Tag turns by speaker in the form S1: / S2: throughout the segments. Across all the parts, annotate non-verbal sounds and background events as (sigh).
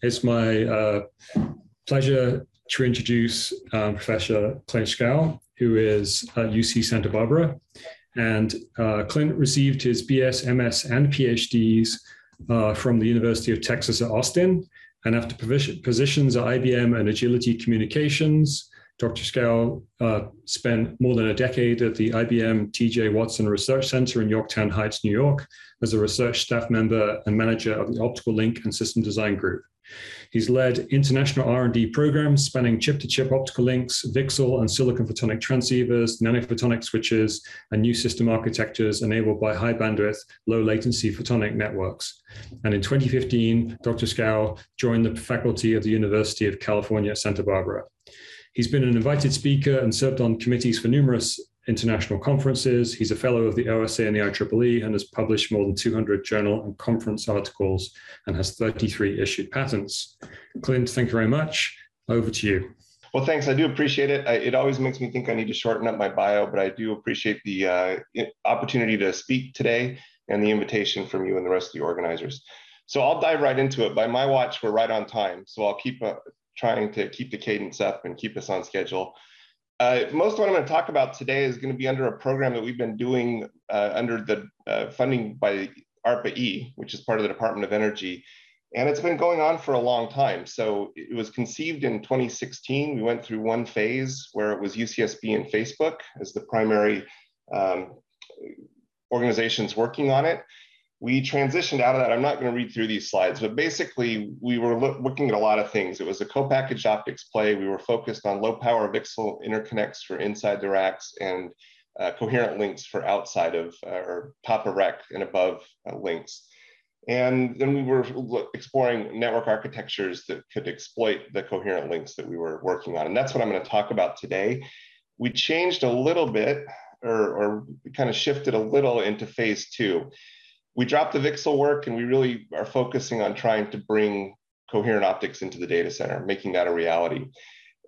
S1: It's my uh, pleasure to introduce um, Professor Clint Schow, who is at UC Santa Barbara. And uh, Clint received his BS, MS, and PhDs uh, from the University of Texas at Austin. And after positions at IBM and Agility Communications, Dr. Schow uh, spent more than a decade at the IBM TJ Watson Research Center in Yorktown Heights, New York, as a research staff member and manager of the Optical Link and System Design Group. He's led international R&D programs spanning chip-to-chip optical links, VCSEL and silicon photonic transceivers, nanophotonic switches, and new system architectures enabled by high bandwidth, low latency photonic networks. And in 2015, Dr. Schow joined the faculty of the University of California Santa Barbara. He's been an invited speaker and served on committees for numerous international conferences. He's a fellow of the OSA and the IEEE and has published more than 200 journal and conference articles and has 33 issued patents. Clint, thank you very much. Over to you.
S2: Well, thanks. I do appreciate it. I, it always makes me think I need to shorten up my bio, but I do appreciate the uh, opportunity to speak today and the invitation from you and the rest of the organizers. So I'll dive right into it. By my watch, we're right on time. So I'll keep uh, trying to keep the cadence up and keep us on schedule. Uh, most of what I'm going to talk about today is going to be under a program that we've been doing uh, under the uh, funding by ARPA-E, which is part of the Department of Energy. And it's been going on for a long time. So it was conceived in 2016. We went through one phase where it was UCSB and Facebook as the primary um, organizations working on it we transitioned out of that. I'm not going to read through these slides, but basically we were lo looking at a lot of things. It was a co-packaged optics play. We were focused on low power VCSEL interconnects for inside the racks and uh, coherent links for outside of uh, or top of rack and above uh, links. And then we were exploring network architectures that could exploit the coherent links that we were working on. And that's what I'm going to talk about today. We changed a little bit or, or kind of shifted a little into phase two we dropped the VCSEL work and we really are focusing on trying to bring coherent optics into the data center, making that a reality.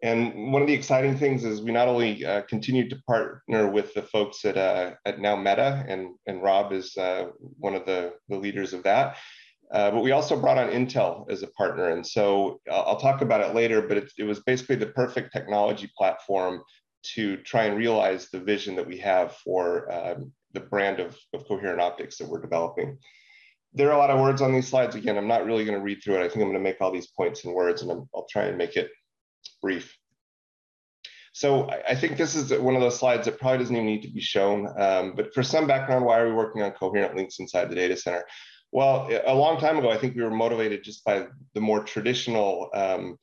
S2: And one of the exciting things is we not only uh, continue to partner with the folks at, uh, at now Meta, and, and Rob is uh, one of the, the leaders of that, uh, but we also brought on Intel as a partner. And so I'll, I'll talk about it later, but it, it was basically the perfect technology platform to try and realize the vision that we have for um, the brand of, of coherent optics that we're developing. There are a lot of words on these slides. Again, I'm not really going to read through it. I think I'm going to make all these points in words and i will try and make it brief. So I, think this is one of those slides that probably doesn't even need to be shown. Um, but for some background, why are we working on coherent links inside the data center? Well, a long time ago, I think we were motivated just by the more traditional um,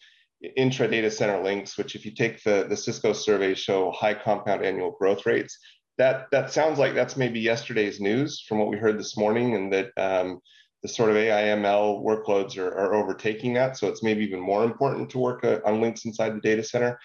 S2: intra data center links, which if you take the, the Cisco survey show high compound annual growth rates that that sounds like that's maybe yesterday's news from what we heard this morning, and that um, the sort of AIML workloads are, are, overtaking that. So it's maybe even more important to work uh, on links inside the data center.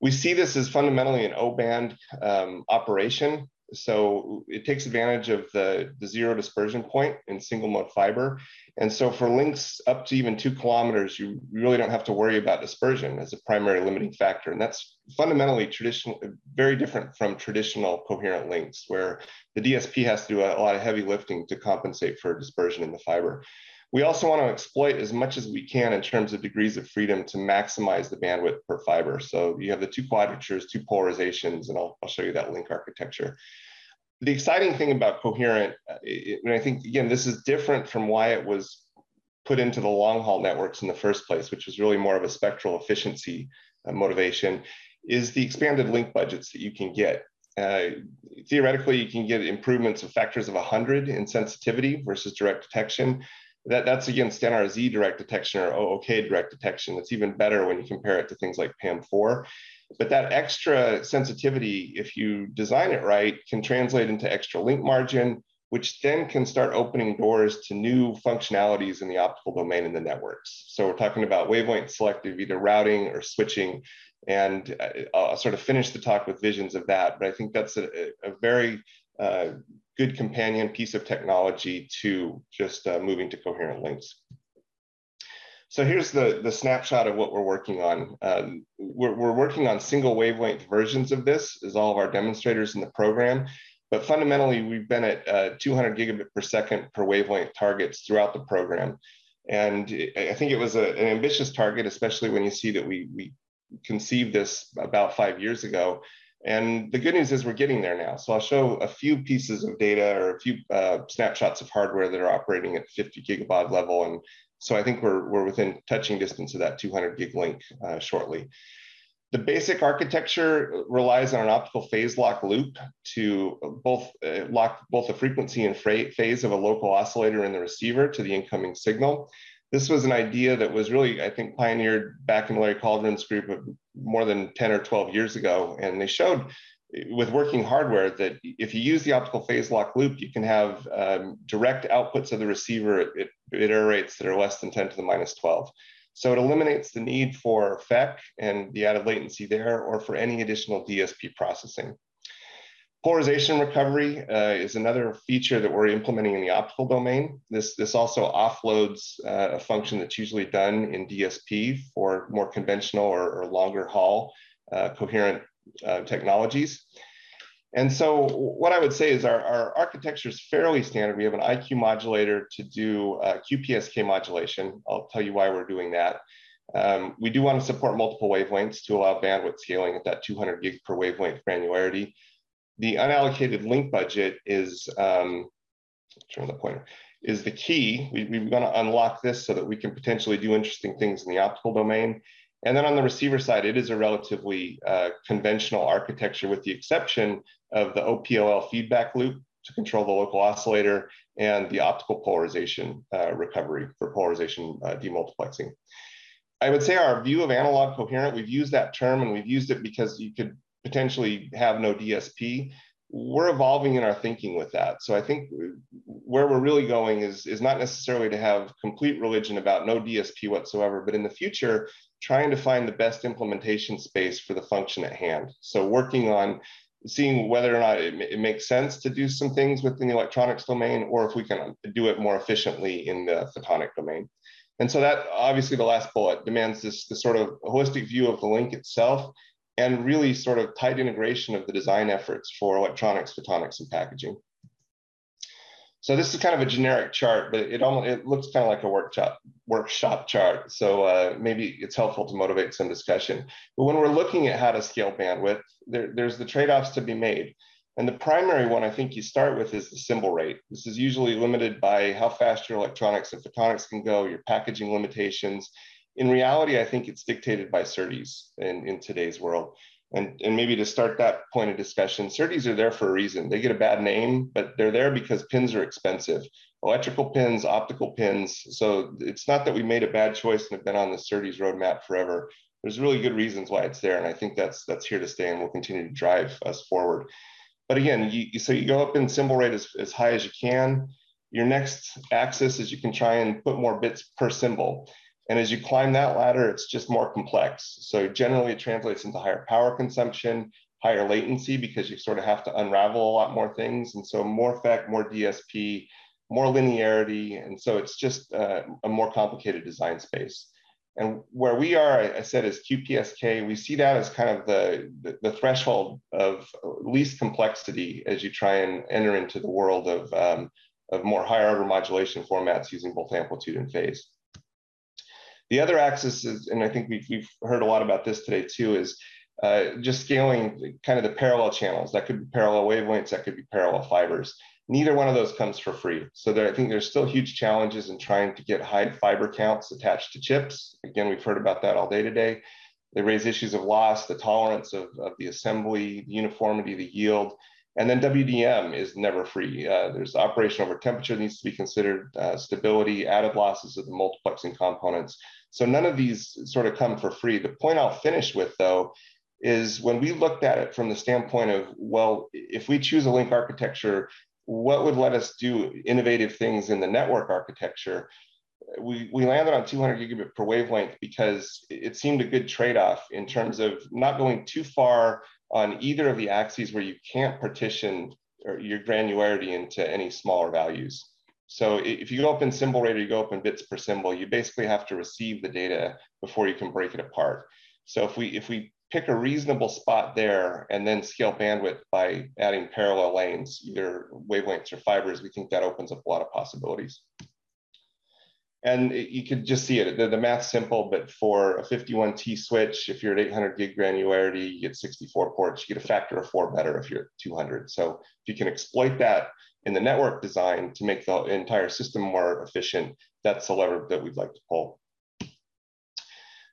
S2: We see this as fundamentally an O-band um, operation. So it takes advantage of the, the zero dispersion point in single mode fiber. And so for links up to even two kilometers, you really don't have to worry about dispersion as a primary limiting factor. And that's fundamentally traditional, very different from traditional coherent links where the DSP has to do a, a lot of heavy lifting to compensate for dispersion in the fiber. We also want to exploit as much as we can in terms of degrees of freedom to maximize the bandwidth per fiber. So you have the two quadratures, two polarizations, and I'll, I'll show you that link architecture. The exciting thing about coherent, uh, and I think, again, this is different from why it was put into the long haul networks in the first place, which was really more of a spectral efficiency uh, motivation, is the expanded link budgets that you can get. Uh, theoretically, you can get improvements of factors of 100 in sensitivity versus direct detection that, that's against NRZ direct detection or OOK direct detection. It's even better when you compare it to things like PAM4. But that extra sensitivity, if you design it right, can translate into extra link margin, which then can start opening doors to new functionalities in the optical domain in the networks. So we're talking about wavelength selective either routing or switching. And uh, I'll sort of finish the talk with visions of that. But I think that's a, a very uh, good companion piece of technology to just uh, moving to coherent links. So here's the, the snapshot of what we're working on. Um, we're, we're working on single wavelength versions of this as all of our demonstrators in the program. But fundamentally, we've been at uh, 200 gigabit per second per wavelength targets throughout the program. And I think it was a, an ambitious target, especially when you see that we, we conceived this about five years ago. And the good news is we're getting there now. So I'll show a few pieces of data or a few uh, snapshots of hardware that are operating at 50 gigabaud level. And so I think we're, we're within touching distance of that 200 gig link uh, shortly. The basic architecture relies on an optical phase lock loop to both uh, lock both the frequency and phase of a local oscillator in the receiver to the incoming signal. This was an idea that was really, I think, pioneered back in Larry Coldren's group of more than 10 or 12 years ago. And they showed with working hardware that if you use the optical phase lock loop, you can have um, direct outputs of the receiver at, at error rates that are less than 10 to the minus 12. So it eliminates the need for FEC and the added latency there or for any additional DSP processing. Polarization recovery uh, is another feature that we're implementing in the optical domain. This, this also offloads uh, a function that's usually done in DSP for more conventional or, or longer haul uh, coherent uh, technologies. And so what I would say is our, our architecture is fairly standard. We have an IQ modulator to do uh, QPSK modulation. I'll tell you why we're doing that. Um, we do want to support multiple wavelengths to allow bandwidth scaling at that 200 gig per wavelength granularity. The unallocated link budget is, um, turn the pointer, is the key. We, we're going to unlock this so that we can potentially do interesting things in the optical domain. And then on the receiver side, it is a relatively uh, conventional architecture with the exception of the OPLL feedback loop to control the local oscillator and the optical polarization uh, recovery for polarization uh, demultiplexing. I would say our view of analog coherent, we've used that term and we've used it because you could potentially have no DSP. We're evolving in our thinking with that. So I think where we're really going is, is not necessarily to have complete religion about no DSP whatsoever, but in the future, trying to find the best implementation space for the function at hand. So working on seeing whether or not it, it, makes sense to do some things within the electronics domain or if we can do it more efficiently in the photonic domain. And so that obviously the last bullet demands this, this sort of holistic view of the link itself and really sort of tight integration of the design efforts for electronics, photonics, and packaging. So this is kind of a generic chart, but it almost it looks kind of like a workshop workshop chart. So uh, maybe it's helpful to motivate some discussion. But when we're looking at how to scale bandwidth, there, there's the trade-offs to be made. And the primary one I think you start with is the symbol rate. This is usually limited by how fast your electronics and photonics can go, your packaging limitations. In reality, I think it's dictated by SerDes in, in today's world. And, and maybe to start that point of discussion, SerDes are there for a reason. They get a bad name, but they're there because pins are expensive. Electrical pins, optical pins. So it's not that we made a bad choice and have been on the SerDes roadmap forever. There's really good reasons why it's there. And I think that's that's here to stay and will continue to drive us forward. But again, you, so you go up in symbol rate as, as high as you can. Your next axis is you can try and put more bits per symbol. And as you climb that ladder, it's just more complex. So generally it translates into higher power consumption, higher latency, because you sort of have to unravel a lot more things. And so more FEC, more DSP, more linearity. And so it's just uh, a more complicated design space. And where we are, I said, is QPSK. We see that as kind of the, the, the threshold of least complexity as you try and enter into the world of, um, of more higher order modulation formats using both amplitude and phase. The other axis is, and I think we've, we've heard a lot about this today too, is uh, just scaling kind of the parallel channels. That could be parallel wavelengths, that could be parallel fibers. Neither one of those comes for free. So there, I think there's still huge challenges in trying to get high fiber counts attached to chips. Again, we've heard about that all day today. They raise issues of loss, the tolerance of, of the assembly, the uniformity, the yield. And then WDM is never free. Uh, there's operation over temperature needs to be considered, uh, stability, added losses of the multiplexing components. So none of these sort of come for free. The point I'll finish with though is when we looked at it from the standpoint of, well, if we choose a link architecture, what would let us do innovative things in the network architecture? We, we landed on 200 gigabit per wavelength because it seemed a good trade-off in terms of not going too far on either of the axes where you can't partition your granularity into any smaller values. So if you in symbol rate or you go up in bits per symbol, you basically have to receive the data before you can break it apart. So if we if we pick a reasonable spot there and then scale bandwidth by adding parallel lanes, either wavelengths or fibers, we think that opens up a lot of possibilities. And it, you could just see it. The, the math's simple, but for a 51T switch, if you're at 800 gig granularity, you get 64 ports. You get a factor of four better if you're at 200. So if you can exploit that in the network design to make the entire system more efficient, that's the lever that we'd like to pull.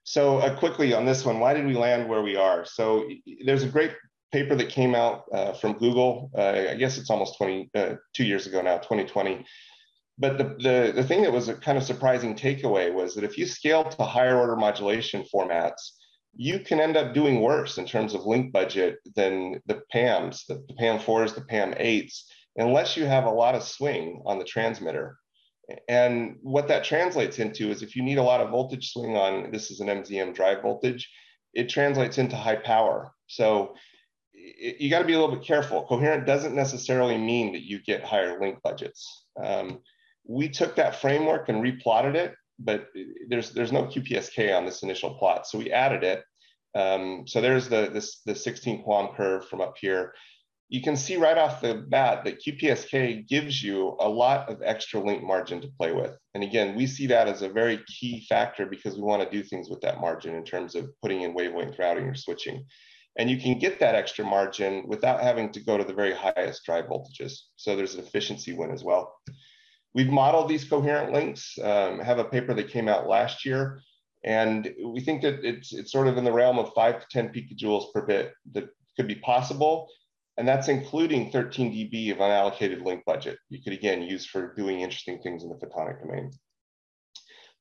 S2: So uh, quickly on this one, why did we land where we are? So there's a great paper that came out uh, from Google. Uh, I guess it's almost 20, uh, two years ago now, 2020 but the, the, the thing that was a kind of surprising takeaway was that if you scale to higher order modulation formats, you can end up doing worse in terms of link budget than the PAMs, the, the PAM4s, the PAM8s, unless you have a lot of swing on the transmitter. And what that translates into is if you need a lot of voltage swing on, this is an MZM drive voltage, it translates into high power. So it, you got to be a little bit careful. Coherent doesn't necessarily mean that you get higher link budgets. Um, we took that framework and replotted it, but there's there's no QPSK on this initial plot, so we added it. Um, so there's the this the 16 QAM curve from up here. You can see right off the bat that QPSK gives you a lot of extra link margin to play with. And again, we see that as a very key factor because we want to do things with that margin in terms of putting in wavelength routing or switching. And you can get that extra margin without having to go to the very highest drive voltages. So there's an efficiency win as well. We've modeled these coherent links, um, have a paper that came out last year, and we think that it's, it's sort of in the realm of five to 10 picojoules per bit that could be possible. And that's including 13 dB of unallocated link budget. You could again use for doing interesting things in the photonic domain.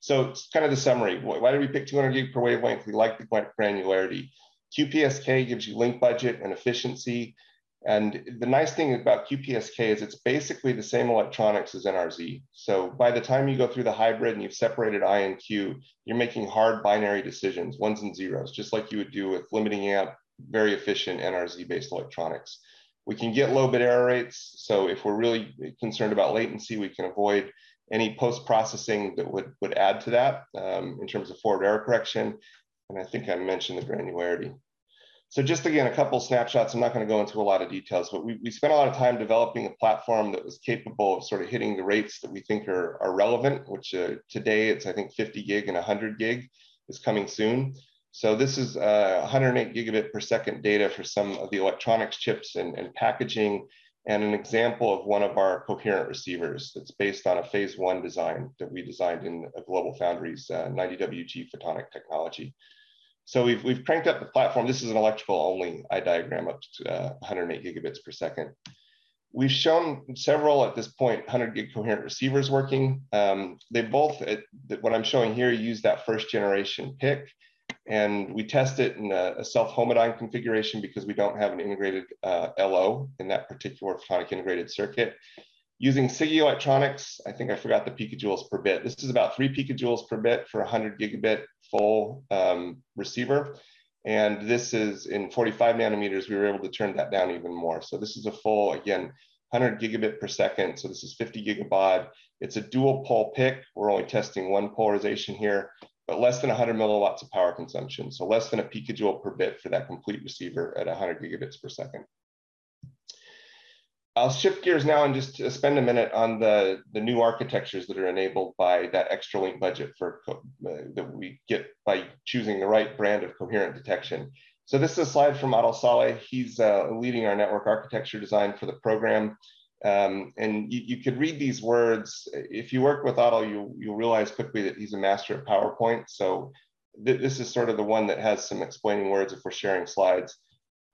S2: So it's kind of the summary. Why did we pick 200 gig per wavelength? We like the granularity. QPSK gives you link budget and efficiency. And the nice thing about QPSK is it's basically the same electronics as NRZ. So by the time you go through the hybrid and you've separated I and Q, you're making hard binary decisions, ones and zeros, just like you would do with limiting amp, very efficient NRZ based electronics. We can get low bit error rates. So if we're really concerned about latency, we can avoid any post processing that would, would add to that um, in terms of forward error correction. And I think I mentioned the granularity. So just again, a couple snapshots. I'm not going to go into a lot of details, but we, we spent a lot of time developing a platform that was capable of sort of hitting the rates that we think are, are relevant, which uh, today it's, I think, 50 gig and 100 gig is coming soon. So this is uh, 108 gigabit per second data for some of the electronics chips and, and packaging, and an example of one of our coherent receivers that's based on a phase one design that we designed in Global Foundries uh, 90WG photonic technology. So we've, we've cranked up the platform. This is an electrical only eye diagram up to uh, 108 gigabits per second. We've shown several at this point 100 gig coherent receivers working. Um, they both, at, what I'm showing here, use that first generation PIC. And we test it in a, a self-Homodyne configuration because we don't have an integrated uh, LO in that particular photonic integrated circuit. Using SiGe electronics, I think I forgot the picojoules per bit. This is about three picojoules per bit for 100 gigabit full um, receiver. And this is in 45 nanometers, we were able to turn that down even more. So this is a full, again, 100 gigabit per second. So this is 50 gigabaud. It's a dual pole PIC. We're only testing one polarization here, but less than 100 milliwatts of power consumption. So less than a picojoule per bit for that complete receiver at 100 gigabits per second. I'll shift gears now and just spend a minute on the, the new architectures that are enabled by that extra link budget for uh, that we get by choosing the right brand of coherent detection. So this is a slide from Adel Saleh. He's uh, leading our network architecture design for the program. Um, and you, you, could read these words. If you work with Adel, you, you'll realize quickly that he's a master at PowerPoint. So th this is sort of the one that has some explaining words if we're sharing slides.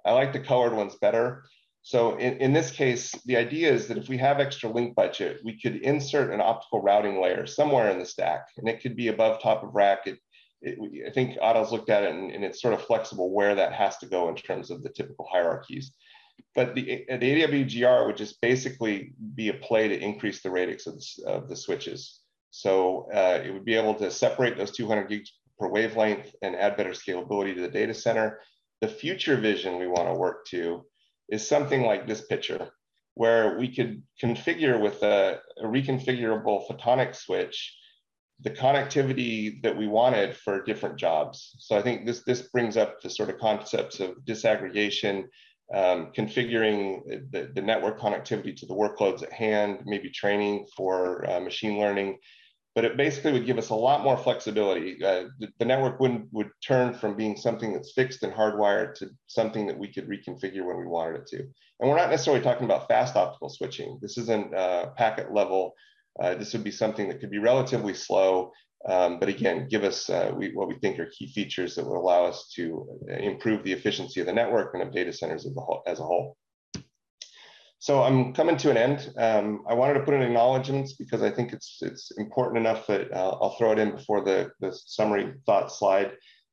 S2: I like the colored ones better. So in, in this case, the idea is that if we have extra link budget, we could insert an optical routing layer somewhere in the stack, and it could be above top of rack. It, it, I think Adel's looked at it and, and, it's sort of flexible where that has to go in terms of the typical hierarchies. But the, the AWGR would just basically be a play to increase the radix of the, of the switches. So uh, it would be able to separate those 200 gigs per wavelength and add better scalability to the data center. The future vision we want to work to is something like this picture, where we could configure with a, a reconfigurable photonic switch the connectivity that we wanted for different jobs. So I think this, this brings up the sort of concepts of disaggregation, um, configuring the, the, network connectivity to the workloads at hand, maybe training for uh, machine learning. But it basically would give us a lot more flexibility. Uh, the, the, network would would turn from being something that's fixed and hardwired to something that we could reconfigure when we wanted it to. And we're not necessarily talking about fast optical switching. This isn't uh, packet level. Uh, this would be something that could be relatively slow, um, but again, give us uh, we, what we think are key features that would allow us to improve the efficiency of the network and of data centers as a whole. As a whole. So I'm coming to an end. Um, I wanted to put in acknowledgements because I think it's it's important enough that uh, I'll throw it in before the, the summary thought slide.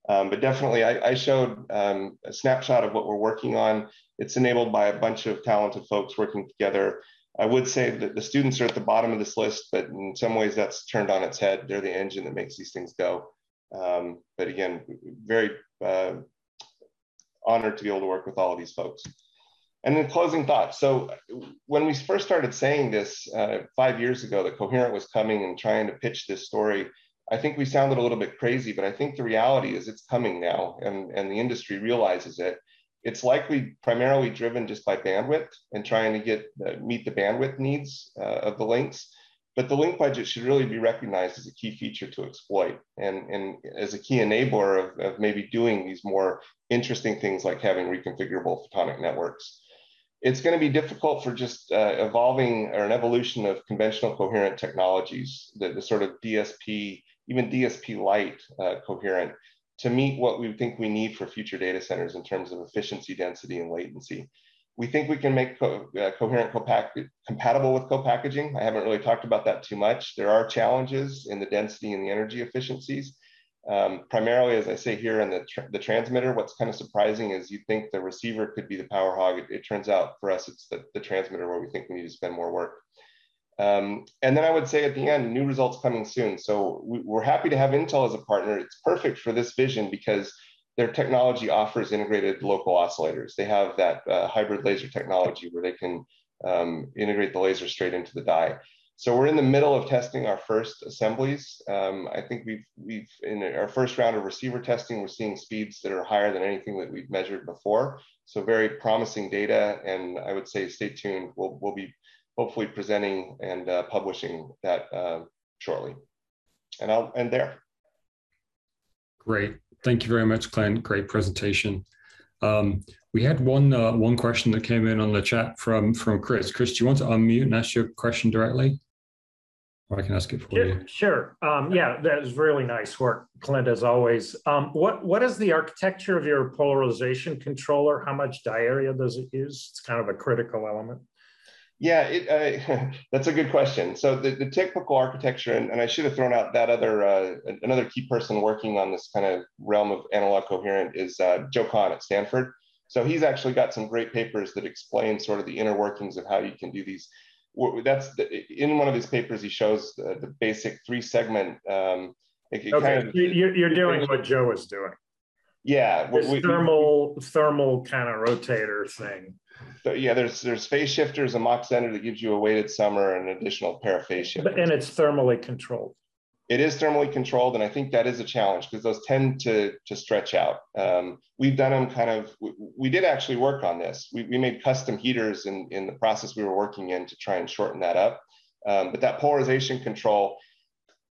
S2: Um, but definitely, I, I showed um, a snapshot of what we're working on. It's enabled by a bunch of talented folks working together. I would say that the students are at the bottom of this list, but in some ways that's turned on its head. They're the engine that makes these things go. Um, but again, very uh, honored to be able to work with all of these folks. And then closing thoughts. So when we first started saying this uh, five years ago, that Coherent was coming and trying to pitch this story, I think we sounded a little bit crazy, but I think the reality is it's coming now and, and the industry realizes it. It's likely primarily driven just by bandwidth and trying to get uh, meet the bandwidth needs uh, of the links. But the link budget should really be recognized as a key feature to exploit and, and as a key enabler of, of maybe doing these more interesting things like having reconfigurable photonic networks it's going to be difficult for just uh, evolving or an evolution of conventional coherent technologies, the, the sort of DSP, even DSP light uh, coherent, to meet what we think we need for future data centers in terms of efficiency, density, and latency. We think we can make co uh, coherent compatible with co-packaging. I haven't really talked about that too much. There are challenges in the density and the energy efficiencies, um, primarily, as I say here in the, the transmitter, what's kind of surprising is you think the receiver could be the power hog. It, it turns out for us, it's the, the, transmitter where we think we need to spend more work. Um, and then I would say at the end, new results coming soon. So we, we're happy to have Intel as a partner. It's perfect for this vision because their technology offers integrated local oscillators. They have that uh, hybrid laser technology where they can um, integrate the laser straight into the die. So we're in the middle of testing our first assemblies. Um, I think we've, we've in our first round of receiver testing, we're seeing speeds that are higher than anything that we've measured before. So very promising data, and I would say stay tuned. We'll, we'll be hopefully presenting and uh, publishing that uh, shortly. And I'll end there.
S1: Great. Thank you very much, Glenn. Great presentation. Um, we had one uh, one question that came in on the chat from from Chris. Chris, do you want to unmute and ask your question directly? Or I can ask it for
S3: sure,
S1: you.
S3: Sure. Um, yeah, that was really nice work, Clint, as always. Um, what what is the architecture of your polarization controller? How much die area does it use? It's kind of a critical element.
S2: Yeah, it, uh, (laughs) that's a good question. So the, the typical architecture, and, and, I should have thrown out that other uh, another key person working on this kind of realm of analog coherent is uh, Joe Kahn at Stanford. So he's actually got some great papers that explain sort of the inner workings of how you can do these. That's the, in one of his papers. He shows the, the basic three segment. Um,
S3: okay, kind of, you're, you're doing what Joe is doing.
S2: Yeah,
S3: we, thermal we, thermal kind of rotator thing.
S2: So yeah, there's there's phase shifters, a Mach Zehnder that gives you a weighted summer and an additional pair of phase shifters.
S3: And it's thermally controlled.
S2: It is thermally controlled, and I think that is a challenge because those tend to to stretch out. Um, we've done them kind of. We, we, did actually work on this. We, we made custom heaters in in the process we were working in to try and shorten that up. Um, but that polarization control,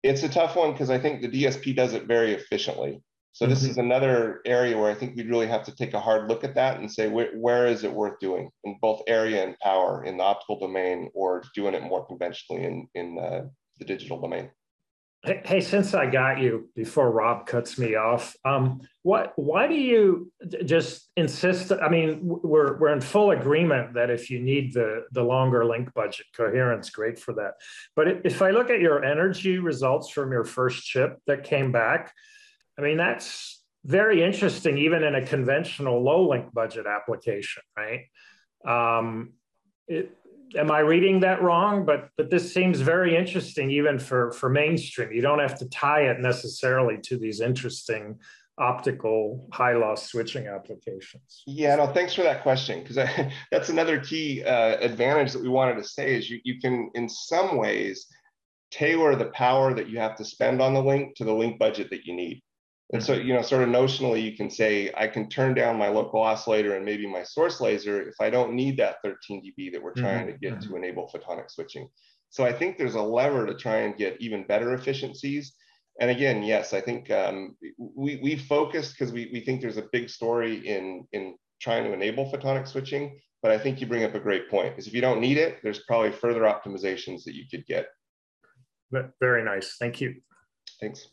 S2: it's a tough one because I think the DSP does it very efficiently. So this mm-hmm. is another area where I think we'd really have to take a hard look at that and say where, where is it worth doing in both area and power in the optical domain, or doing it more conventionally in in uh, the digital domain.
S3: Hey, since I got you before Rob cuts me off, um, what? Why do you just insist? I mean, we're we're in full agreement that if you need the the longer link budget, coherence great for that. But if I look at your energy results from your first chip that came back, I mean, that's very interesting, even in a conventional low link budget application, right? Um, it, am I reading that wrong? But but this seems very interesting, even for for mainstream. You don't have to tie it necessarily to these interesting optical high loss switching applications.
S2: Yeah, no, thanks for that question because (laughs) that's another key uh, advantage that we wanted to say is you you can in some ways tailor the power that you have to spend on the link to the link budget that you need. And so, you know, sort of notionally, you can say, I can turn down my local oscillator and maybe my source laser if I don't need that 13 dB that we're trying mm-hmm. to get mm-hmm. to enable photonic switching. So I think there's a lever to try and get even better efficiencies. And again, yes, I think um, we, we focused because we, we think there's a big story in, in trying to enable photonic switching. But I think you bring up a great point is if you don't need it, there's probably further optimizations that you could get.
S3: Very nice. Thank you.
S2: Thanks.